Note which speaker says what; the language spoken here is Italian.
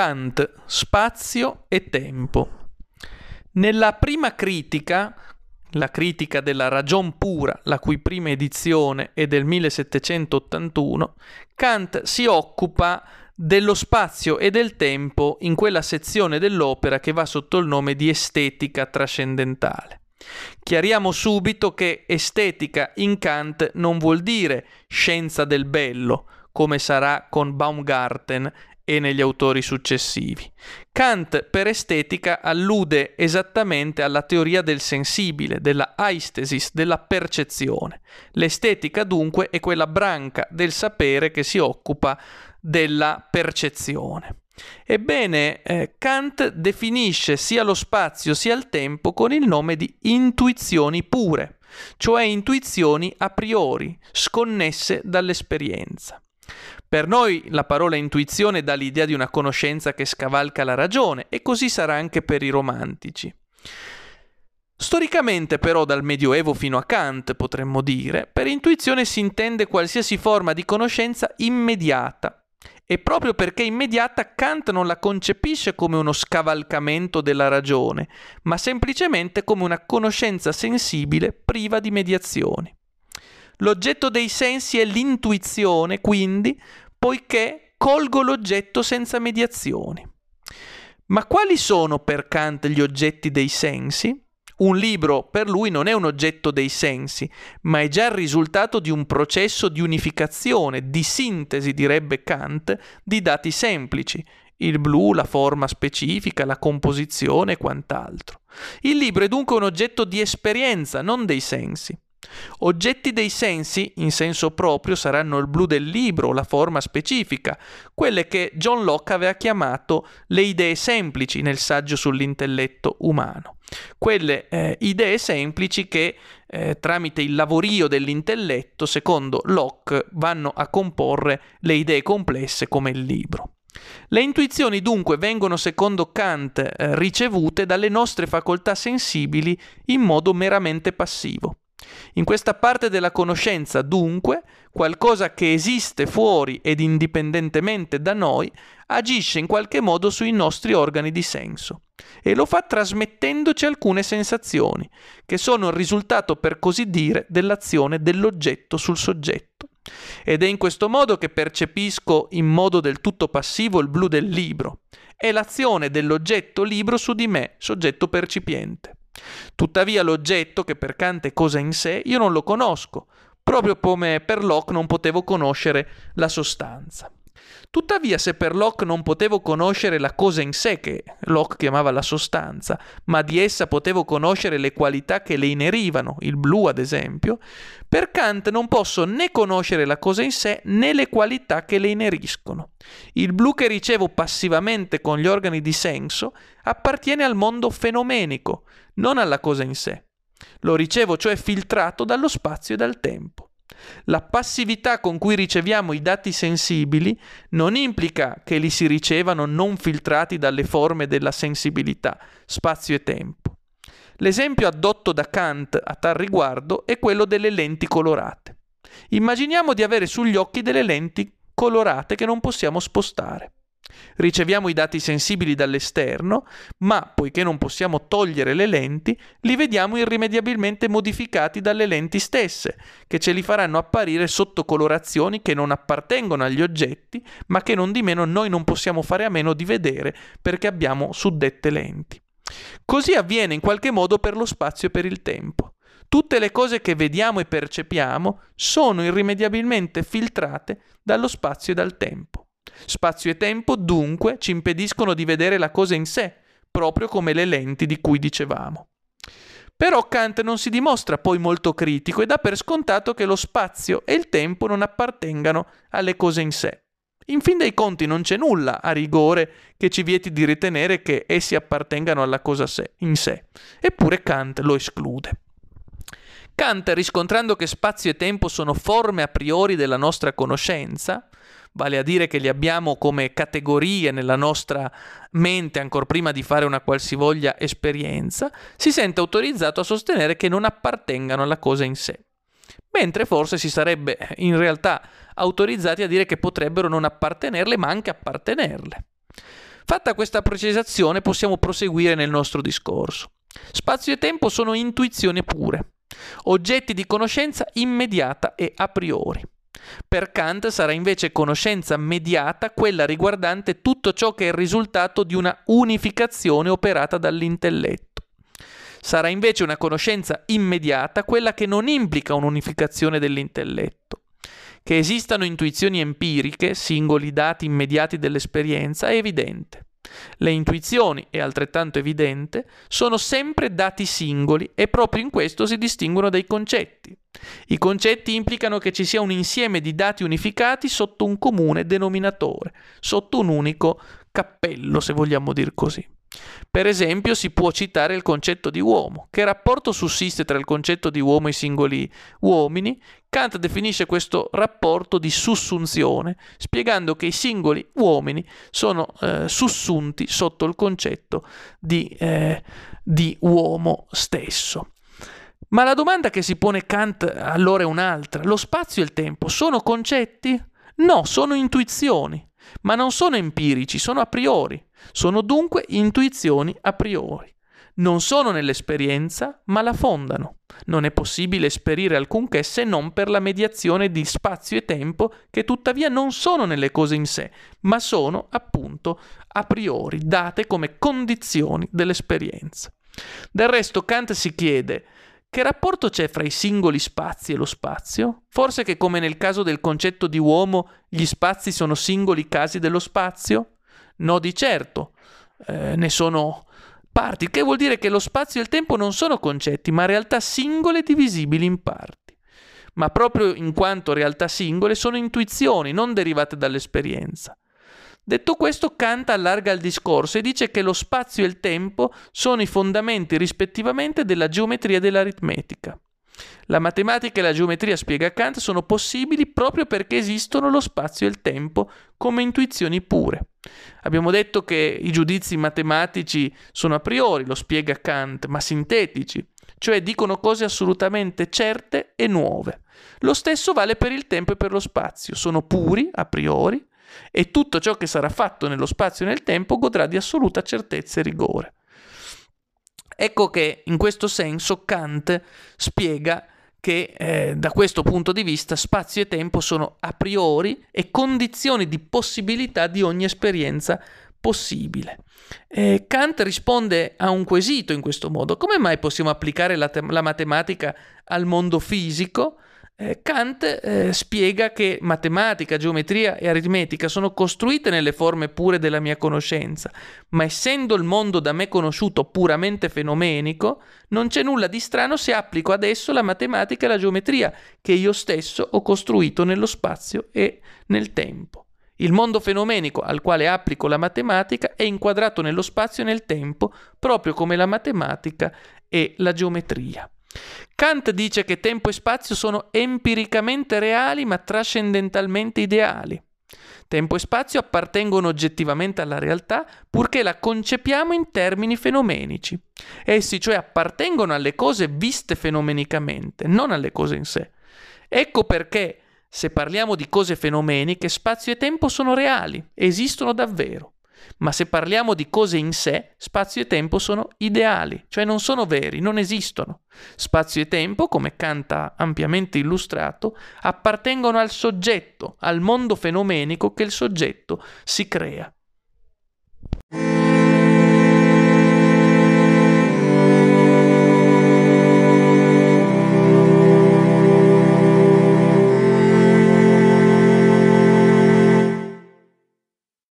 Speaker 1: Kant, spazio e tempo. Nella prima critica, la critica della ragion pura, la cui prima edizione è del 1781, Kant si occupa dello spazio e del tempo in quella sezione dell'opera che va sotto il nome di estetica trascendentale. Chiariamo subito che estetica in Kant non vuol dire scienza del bello, come sarà con Baumgarten e negli autori successivi. Kant per estetica allude esattamente alla teoria del sensibile, della aistesis, della percezione. L'estetica dunque è quella branca del sapere che si occupa della percezione. Ebbene, eh, Kant definisce sia lo spazio sia il tempo con il nome di intuizioni pure, cioè intuizioni a priori, sconnesse dall'esperienza. Per noi la parola intuizione dà l'idea di una conoscenza che scavalca la ragione e così sarà anche per i romantici. Storicamente però dal Medioevo fino a Kant potremmo dire, per intuizione si intende qualsiasi forma di conoscenza immediata e proprio perché immediata Kant non la concepisce come uno scavalcamento della ragione, ma semplicemente come una conoscenza sensibile priva di mediazioni. L'oggetto dei sensi è l'intuizione, quindi, poiché colgo l'oggetto senza mediazioni. Ma quali sono per Kant gli oggetti dei sensi? Un libro per lui non è un oggetto dei sensi, ma è già il risultato di un processo di unificazione, di sintesi, direbbe Kant, di dati semplici, il blu, la forma specifica, la composizione e quant'altro. Il libro è dunque un oggetto di esperienza, non dei sensi. Oggetti dei sensi, in senso proprio, saranno il blu del libro, la forma specifica, quelle che John Locke aveva chiamato le idee semplici nel saggio sull'intelletto umano. Quelle eh, idee semplici che eh, tramite il lavorio dell'intelletto, secondo Locke, vanno a comporre le idee complesse come il libro. Le intuizioni dunque vengono, secondo Kant, eh, ricevute dalle nostre facoltà sensibili in modo meramente passivo. In questa parte della conoscenza, dunque, qualcosa che esiste fuori ed indipendentemente da noi agisce in qualche modo sui nostri organi di senso e lo fa trasmettendoci alcune sensazioni, che sono il risultato, per così dire, dell'azione dell'oggetto sul soggetto. Ed è in questo modo che percepisco in modo del tutto passivo il blu del libro. È l'azione dell'oggetto libro su di me, soggetto percipiente. Tuttavia l'oggetto, che per Kant è cosa in sé, io non lo conosco, proprio come per Locke non potevo conoscere la sostanza. Tuttavia, se per Locke non potevo conoscere la cosa in sé, che Locke chiamava la sostanza, ma di essa potevo conoscere le qualità che le inerivano, il blu ad esempio, per Kant non posso né conoscere la cosa in sé né le qualità che le ineriscono. Il blu che ricevo passivamente con gli organi di senso appartiene al mondo fenomenico, non alla cosa in sé. Lo ricevo cioè filtrato dallo spazio e dal tempo. La passività con cui riceviamo i dati sensibili non implica che li si ricevano non filtrati dalle forme della sensibilità, spazio e tempo. L'esempio addotto da Kant a tal riguardo è quello delle lenti colorate. Immaginiamo di avere sugli occhi delle lenti colorate che non possiamo spostare. Riceviamo i dati sensibili dall'esterno, ma poiché non possiamo togliere le lenti, li vediamo irrimediabilmente modificati dalle lenti stesse, che ce li faranno apparire sotto colorazioni che non appartengono agli oggetti, ma che non di meno noi non possiamo fare a meno di vedere perché abbiamo suddette lenti. Così avviene in qualche modo per lo spazio e per il tempo. Tutte le cose che vediamo e percepiamo sono irrimediabilmente filtrate dallo spazio e dal tempo. Spazio e tempo dunque ci impediscono di vedere la cosa in sé, proprio come le lenti di cui dicevamo. Però Kant non si dimostra poi molto critico e dà per scontato che lo spazio e il tempo non appartengano alle cose in sé. In fin dei conti non c'è nulla a rigore che ci vieti di ritenere che essi appartengano alla cosa in sé, eppure Kant lo esclude. Kant, riscontrando che spazio e tempo sono forme a priori della nostra conoscenza, vale a dire che li abbiamo come categorie nella nostra mente ancora prima di fare una qualsivoglia esperienza, si sente autorizzato a sostenere che non appartengano alla cosa in sé. Mentre forse si sarebbe in realtà autorizzati a dire che potrebbero non appartenerle, ma anche appartenerle. Fatta questa precisazione possiamo proseguire nel nostro discorso. Spazio e tempo sono intuizioni pure, oggetti di conoscenza immediata e a priori. Per Kant sarà invece conoscenza mediata quella riguardante tutto ciò che è il risultato di una unificazione operata dall'intelletto. Sarà invece una conoscenza immediata quella che non implica un'unificazione dell'intelletto. Che esistano intuizioni empiriche, singoli dati immediati dell'esperienza, è evidente. Le intuizioni, è altrettanto evidente, sono sempre dati singoli e proprio in questo si distinguono dai concetti. I concetti implicano che ci sia un insieme di dati unificati sotto un comune denominatore, sotto un unico cappello, se vogliamo dir così. Per esempio si può citare il concetto di uomo. Che rapporto sussiste tra il concetto di uomo e i singoli uomini? Kant definisce questo rapporto di sussunzione, spiegando che i singoli uomini sono eh, sussunti sotto il concetto di, eh, di uomo stesso. Ma la domanda che si pone Kant allora è un'altra. Lo spazio e il tempo sono concetti? No, sono intuizioni, ma non sono empirici, sono a priori. Sono dunque intuizioni a priori. Non sono nell'esperienza, ma la fondano. Non è possibile esperire alcunché se non per la mediazione di spazio e tempo, che tuttavia non sono nelle cose in sé, ma sono appunto a priori, date come condizioni dell'esperienza. Del resto Kant si chiede che rapporto c'è fra i singoli spazi e lo spazio? Forse che come nel caso del concetto di uomo gli spazi sono singoli casi dello spazio? No di certo, eh, ne sono parti, che vuol dire che lo spazio e il tempo non sono concetti, ma realtà singole divisibili in parti. Ma proprio in quanto realtà singole sono intuizioni, non derivate dall'esperienza. Detto questo, Kant allarga il discorso e dice che lo spazio e il tempo sono i fondamenti rispettivamente della geometria e dell'aritmetica. La matematica e la geometria, spiega Kant, sono possibili proprio perché esistono lo spazio e il tempo come intuizioni pure. Abbiamo detto che i giudizi matematici sono a priori, lo spiega Kant, ma sintetici, cioè dicono cose assolutamente certe e nuove. Lo stesso vale per il tempo e per lo spazio, sono puri a priori e tutto ciò che sarà fatto nello spazio e nel tempo godrà di assoluta certezza e rigore. Ecco che in questo senso Kant spiega che eh, da questo punto di vista spazio e tempo sono a priori e condizioni di possibilità di ogni esperienza possibile. Eh, Kant risponde a un quesito in questo modo. Come mai possiamo applicare la, te- la matematica al mondo fisico? Eh, Kant eh, spiega che matematica, geometria e aritmetica sono costruite nelle forme pure della mia conoscenza, ma essendo il mondo da me conosciuto puramente fenomenico, non c'è nulla di strano se applico adesso la matematica e la geometria che io stesso ho costruito nello spazio e nel tempo. Il mondo fenomenico al quale applico la matematica è inquadrato nello spazio e nel tempo, proprio come la matematica e la geometria. Kant dice che tempo e spazio sono empiricamente reali ma trascendentalmente ideali. Tempo e spazio appartengono oggettivamente alla realtà purché la concepiamo in termini fenomenici. Essi cioè appartengono alle cose viste fenomenicamente, non alle cose in sé. Ecco perché, se parliamo di cose fenomeniche, spazio e tempo sono reali, esistono davvero. Ma se parliamo di cose in sé, spazio e tempo sono ideali, cioè non sono veri, non esistono. Spazio e tempo, come Kant ha ampiamente illustrato, appartengono al soggetto, al mondo fenomenico che il soggetto si crea.